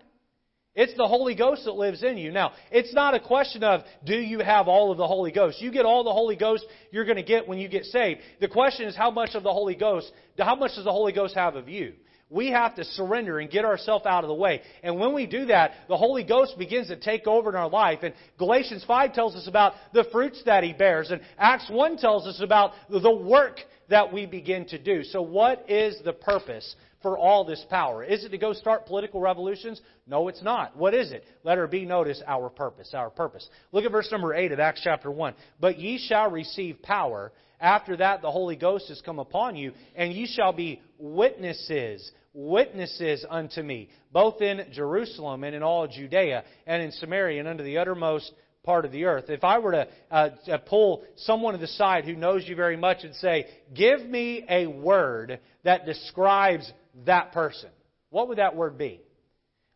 It's the Holy Ghost that lives in you. Now, it's not a question of do you have all of the Holy Ghost. You get all the Holy Ghost you're going to get when you get saved. The question is how much of the Holy Ghost, how much does the Holy Ghost have of you? We have to surrender and get ourselves out of the way. And when we do that, the Holy Ghost begins to take over in our life. And Galatians 5 tells us about the fruits that He bears. And Acts 1 tells us about the work that we begin to do. So what is the purpose for all this power. Is it to go start political revolutions? No, it's not. What is it? Let her be notice our purpose, our purpose. Look at verse number 8 of Acts chapter 1. But ye shall receive power. After that, the Holy Ghost has come upon you, and ye shall be witnesses, witnesses unto me, both in Jerusalem and in all Judea, and in Samaria, and unto the uttermost part of the earth. If I were to, uh, to pull someone to the side who knows you very much and say, Give me a word that describes that person, what would that word be?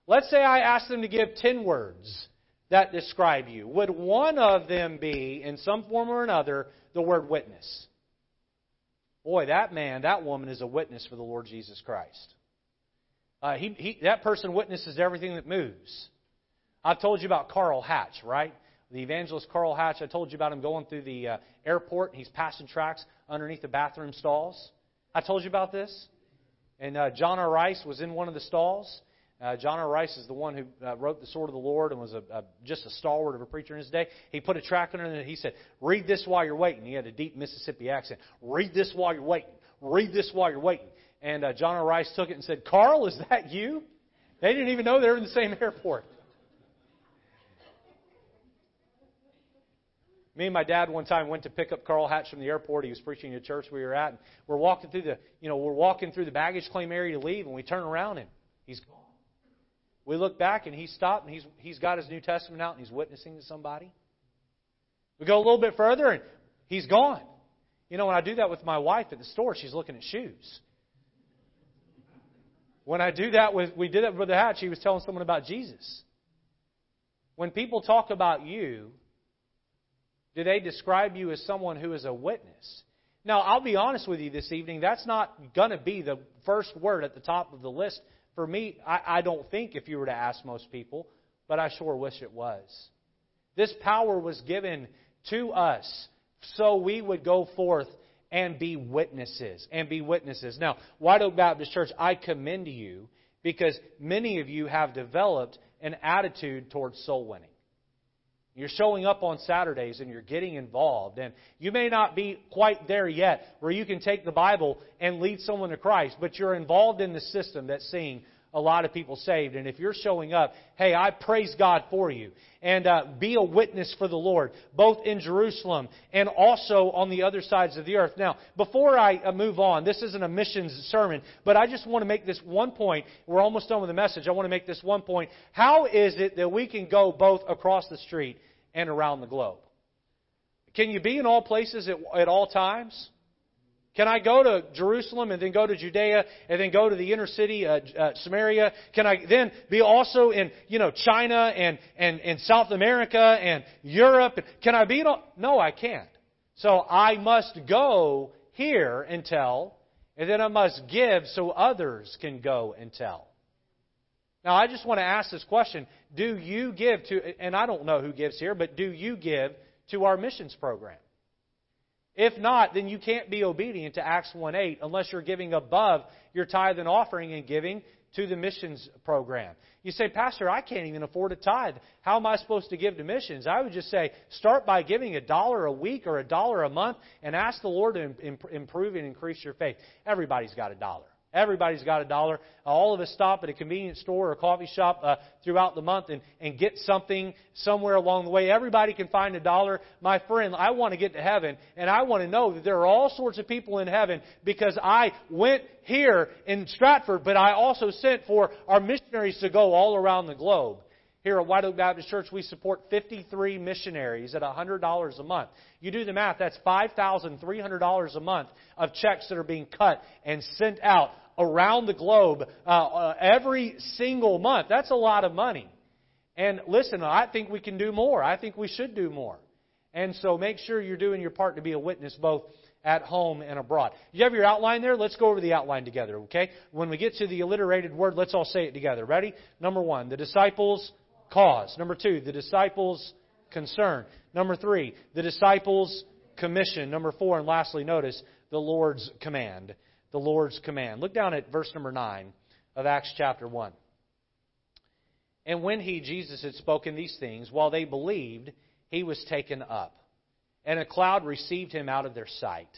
Let's say I ask them to give 10 words that describe you. Would one of them be, in some form or another, the word witness? Boy, that man, that woman is a witness for the Lord Jesus Christ. Uh, he, he, that person witnesses everything that moves. I've told you about Carl Hatch, right? The evangelist Carl Hatch, I told you about him going through the uh, airport. He's passing tracks underneath the bathroom stalls. I told you about this. And uh, John R. Rice was in one of the stalls. Uh, John R. Rice is the one who uh, wrote The Sword of the Lord and was a, a, just a stalwart of a preacher in his day. He put a tract under it. And he said, "Read this while you're waiting." He had a deep Mississippi accent. Read this while you're waiting. Read this while you're waiting. And uh, John R. Rice took it and said, "Carl, is that you?" They didn't even know they were in the same airport. Me and my dad one time went to pick up Carl Hatch from the airport. He was preaching at a church we were at. And we're walking through the, you know, we're walking through the baggage claim area to leave, and we turn around and he's gone. We look back and he stopped and he's he's got his New Testament out and he's witnessing to somebody. We go a little bit further and he's gone. You know, when I do that with my wife at the store, she's looking at shoes. When I do that with we did that with the Hatch, he was telling someone about Jesus. When people talk about you, do they describe you as someone who is a witness? Now, I'll be honest with you this evening. That's not going to be the first word at the top of the list. For me, I, I don't think if you were to ask most people, but I sure wish it was. This power was given to us so we would go forth and be witnesses. And be witnesses. Now, White Oak Baptist Church, I commend you because many of you have developed an attitude towards soul winning. You're showing up on Saturdays and you're getting involved. And you may not be quite there yet where you can take the Bible and lead someone to Christ, but you're involved in the system that's seeing a lot of people saved. And if you're showing up, hey, I praise God for you. And uh, be a witness for the Lord, both in Jerusalem and also on the other sides of the earth. Now, before I uh, move on, this isn't a missions sermon, but I just want to make this one point. We're almost done with the message. I want to make this one point. How is it that we can go both across the street and around the globe? Can you be in all places at, at all times? Can I go to Jerusalem and then go to Judea and then go to the inner city, uh, uh, Samaria? Can I then be also in, you know, China and, and, and South America and Europe? Can I be in all? No, I can't. So I must go here and tell, and then I must give so others can go and tell. Now, I just want to ask this question. Do you give to, and I don't know who gives here, but do you give to our missions program? If not, then you can't be obedient to Acts 1 8 unless you're giving above your tithe and offering and giving to the missions program. You say, Pastor, I can't even afford a tithe. How am I supposed to give to missions? I would just say, start by giving a dollar a week or a dollar a month and ask the Lord to improve and increase your faith. Everybody's got a dollar. Everybody's got a dollar. All of us stop at a convenience store or a coffee shop uh, throughout the month and, and get something somewhere along the way. Everybody can find a dollar. My friend, I want to get to heaven, and I want to know that there are all sorts of people in heaven because I went here in Stratford, but I also sent for our missionaries to go all around the globe. Here at White Oak Baptist Church, we support 53 missionaries at $100 a month. You do the math, that's $5,300 a month of checks that are being cut and sent out around the globe uh, uh, every single month. That's a lot of money. And listen, I think we can do more. I think we should do more. And so make sure you're doing your part to be a witness both at home and abroad. You have your outline there? Let's go over the outline together, okay? When we get to the alliterated word, let's all say it together. Ready? Number one, the disciples' cause. Number two, the disciples' concern. Number three, the disciples' commission. Number four, and lastly, notice the Lord's command the Lord's command. Look down at verse number 9 of Acts chapter 1. And when he, Jesus, had spoken these things, while they believed, he was taken up, and a cloud received him out of their sight.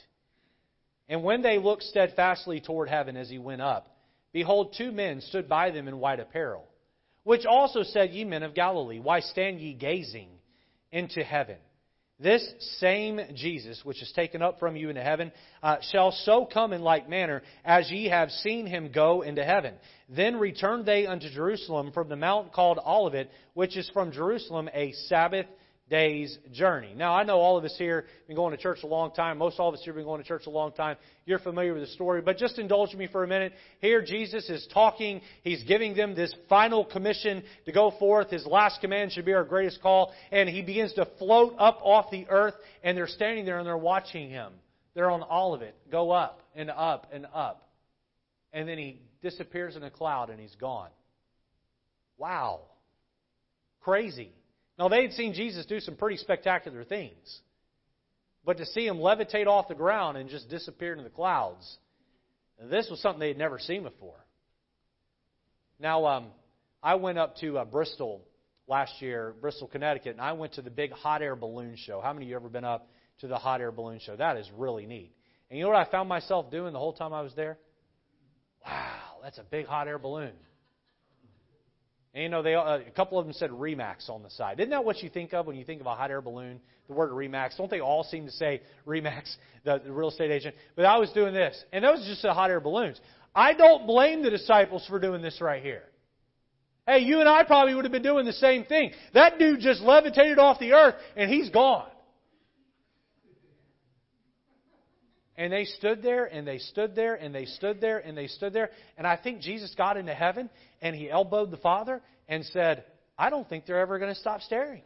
And when they looked steadfastly toward heaven as he went up, behold, two men stood by them in white apparel, which also said, Ye men of Galilee, why stand ye gazing into heaven? This same Jesus, which is taken up from you into heaven, uh, shall so come in like manner as ye have seen him go into heaven. Then returned they unto Jerusalem from the mount called Olivet, which is from Jerusalem a Sabbath day's journey. Now, I know all of us here have been going to church a long time. Most all of us here have been going to church a long time. You're familiar with the story, but just indulge me for a minute. Here, Jesus is talking. He's giving them this final commission to go forth. His last command should be our greatest call. And he begins to float up off the earth, and they're standing there and they're watching him. They're on all of it. Go up and up and up. And then he disappears in a cloud and he's gone. Wow. Crazy. Now, they had seen Jesus do some pretty spectacular things. But to see him levitate off the ground and just disappear into the clouds, this was something they had never seen before. Now, um, I went up to uh, Bristol last year, Bristol, Connecticut, and I went to the big hot air balloon show. How many of you ever been up to the hot air balloon show? That is really neat. And you know what I found myself doing the whole time I was there? Wow, that's a big hot air balloon. And you know, they uh, a couple of them said Remax on the side. Isn't that what you think of when you think of a hot air balloon? The word Remax. Don't they all seem to say Remax, the, the real estate agent? But I was doing this, and those are just the hot air balloons. I don't blame the disciples for doing this right here. Hey, you and I probably would have been doing the same thing. That dude just levitated off the earth, and he's gone. And they stood there and they stood there and they stood there and they stood there. And I think Jesus got into heaven and he elbowed the Father and said, I don't think they're ever going to stop staring.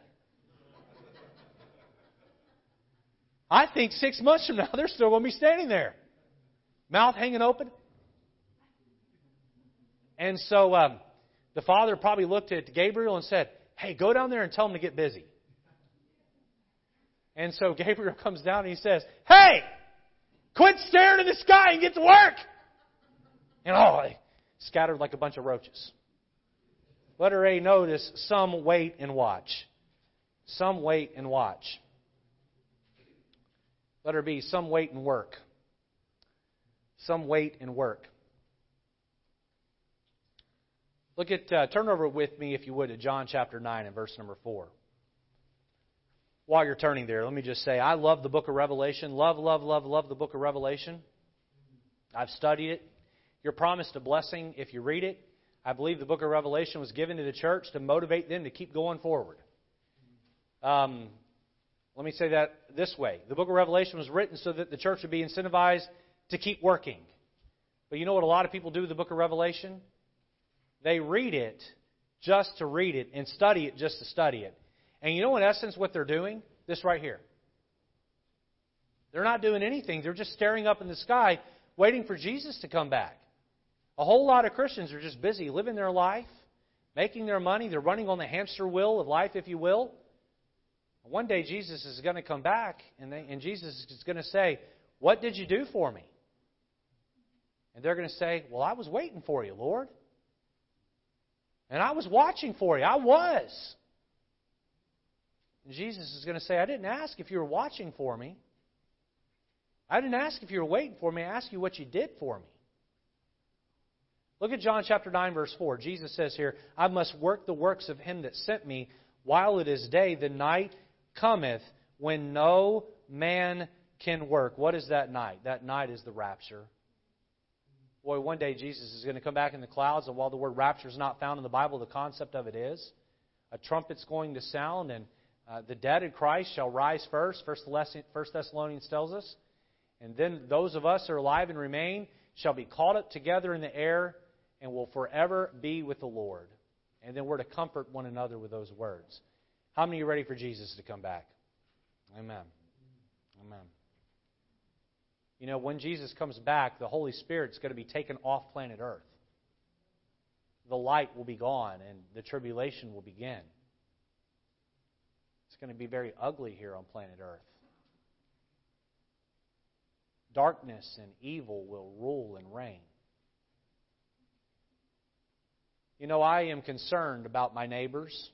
I think six months from now they're still going to be standing there, mouth hanging open. And so um, the Father probably looked at Gabriel and said, Hey, go down there and tell them to get busy. And so Gabriel comes down and he says, Hey! Quit staring in the sky and get to work. And oh, they scattered like a bunch of roaches. Letter A, notice some wait and watch. Some wait and watch. Letter B, some wait and work. Some wait and work. Look at, uh, turn over with me, if you would, to John chapter 9 and verse number 4 while you're turning there, let me just say I love the book of Revelation. Love, love, love, love the book of Revelation. I've studied it. You're promised a blessing if you read it. I believe the book of Revelation was given to the church to motivate them to keep going forward. Um, let me say that this way the book of Revelation was written so that the church would be incentivized to keep working. But you know what a lot of people do with the book of Revelation? They read it just to read it and study it just to study it. And you know, in essence, what they're doing? This right here. They're not doing anything. They're just staring up in the sky, waiting for Jesus to come back. A whole lot of Christians are just busy living their life, making their money. They're running on the hamster wheel of life, if you will. One day Jesus is going to come back, and, they, and Jesus is going to say, What did you do for me? And they're going to say, Well, I was waiting for you, Lord. And I was watching for you. I was. And Jesus is going to say, I didn't ask if you were watching for me. I didn't ask if you were waiting for me. I asked you what you did for me. Look at John chapter 9, verse 4. Jesus says here, I must work the works of him that sent me while it is day. The night cometh when no man can work. What is that night? That night is the rapture. Boy, one day Jesus is going to come back in the clouds, and while the word rapture is not found in the Bible, the concept of it is. A trumpet's going to sound, and uh, the dead in Christ shall rise first, First Thessalonians tells us. And then those of us who are alive and remain shall be caught up together in the air and will forever be with the Lord. And then we're to comfort one another with those words. How many are ready for Jesus to come back? Amen. Amen. You know, when Jesus comes back, the Holy Spirit's going to be taken off planet Earth. The light will be gone and the tribulation will begin going to be very ugly here on planet Earth. Darkness and evil will rule and reign. You know, I am concerned about my neighbors.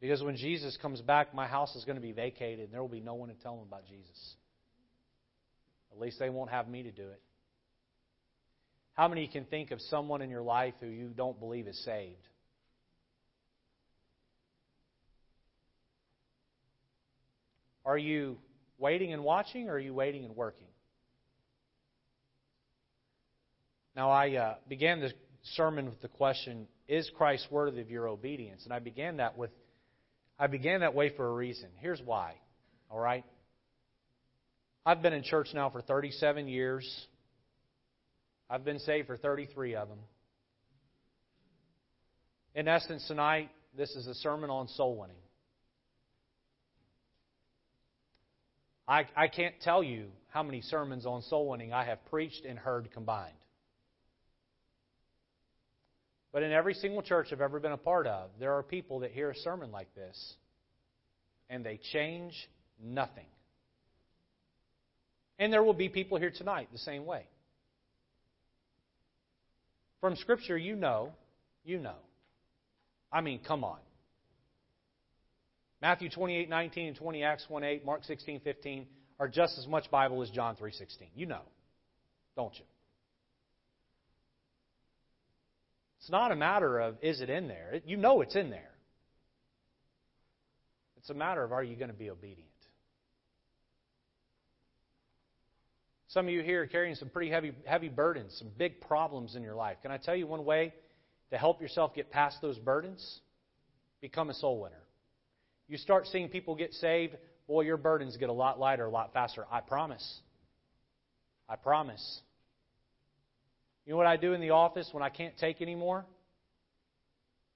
Because when Jesus comes back, my house is going to be vacated and there will be no one to tell them about Jesus. At least they won't have me to do it. How many can think of someone in your life who you don't believe is saved? Are you waiting and watching, or are you waiting and working? Now, I uh, began the sermon with the question, "Is Christ worthy of your obedience?" And I began that with, I began that way for a reason. Here's why. All right. I've been in church now for 37 years. I've been saved for 33 of them. In essence, tonight, this is a sermon on soul winning. I, I can't tell you how many sermons on soul winning I have preached and heard combined. But in every single church I've ever been a part of, there are people that hear a sermon like this and they change nothing. And there will be people here tonight the same way. From Scripture, you know, you know. I mean, come on. Matthew 28, 19 and 20, Acts 1, 8, Mark 16, 15 are just as much Bible as John 3, 16. You know, don't you? It's not a matter of is it in there. You know it's in there. It's a matter of are you going to be obedient? Some of you here are carrying some pretty heavy, heavy burdens, some big problems in your life. Can I tell you one way to help yourself get past those burdens? Become a soul winner. You start seeing people get saved, boy, your burdens get a lot lighter, a lot faster. I promise. I promise. You know what I do in the office when I can't take anymore?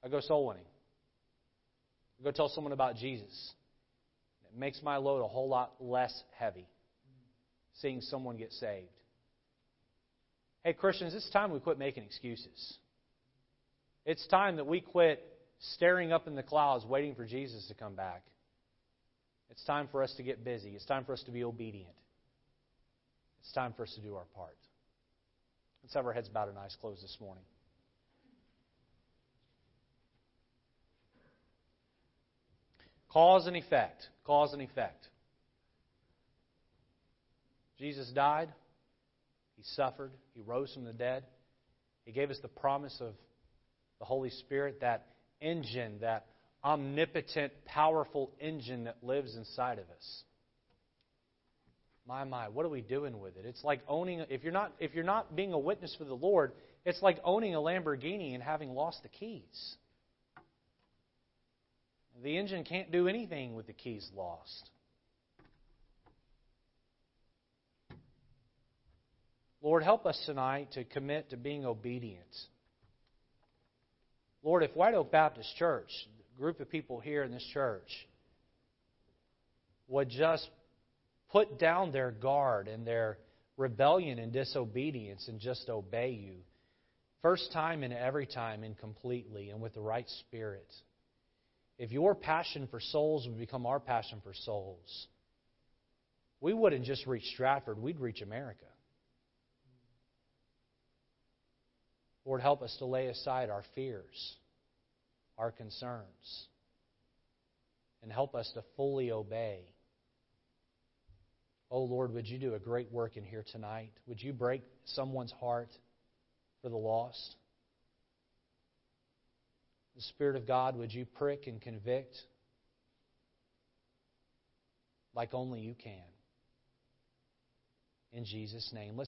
I go soul winning. I go tell someone about Jesus. It makes my load a whole lot less heavy seeing someone get saved. Hey, Christians, it's time we quit making excuses. It's time that we quit staring up in the clouds waiting for Jesus to come back. It's time for us to get busy. It's time for us to be obedient. It's time for us to do our part. Let's have our heads bowed and eyes closed this morning. Cause and effect. Cause and effect. Jesus died. He suffered. He rose from the dead. He gave us the promise of the Holy Spirit, that engine, that omnipotent, powerful engine that lives inside of us. My my, what are we doing with it? It's like owning if you're not if you're not being a witness for the Lord, it's like owning a Lamborghini and having lost the keys. The engine can't do anything with the keys lost. Lord, help us tonight to commit to being obedient. Lord, if White Oak Baptist Church, group of people here in this church, would just put down their guard and their rebellion and disobedience and just obey you, first time and every time and completely and with the right spirit, if your passion for souls would become our passion for souls, we wouldn't just reach Stratford, we'd reach America. Lord, help us to lay aside our fears, our concerns, and help us to fully obey. Oh, Lord, would you do a great work in here tonight? Would you break someone's heart for the lost? The Spirit of God, would you prick and convict like only you can? In Jesus' name. Let's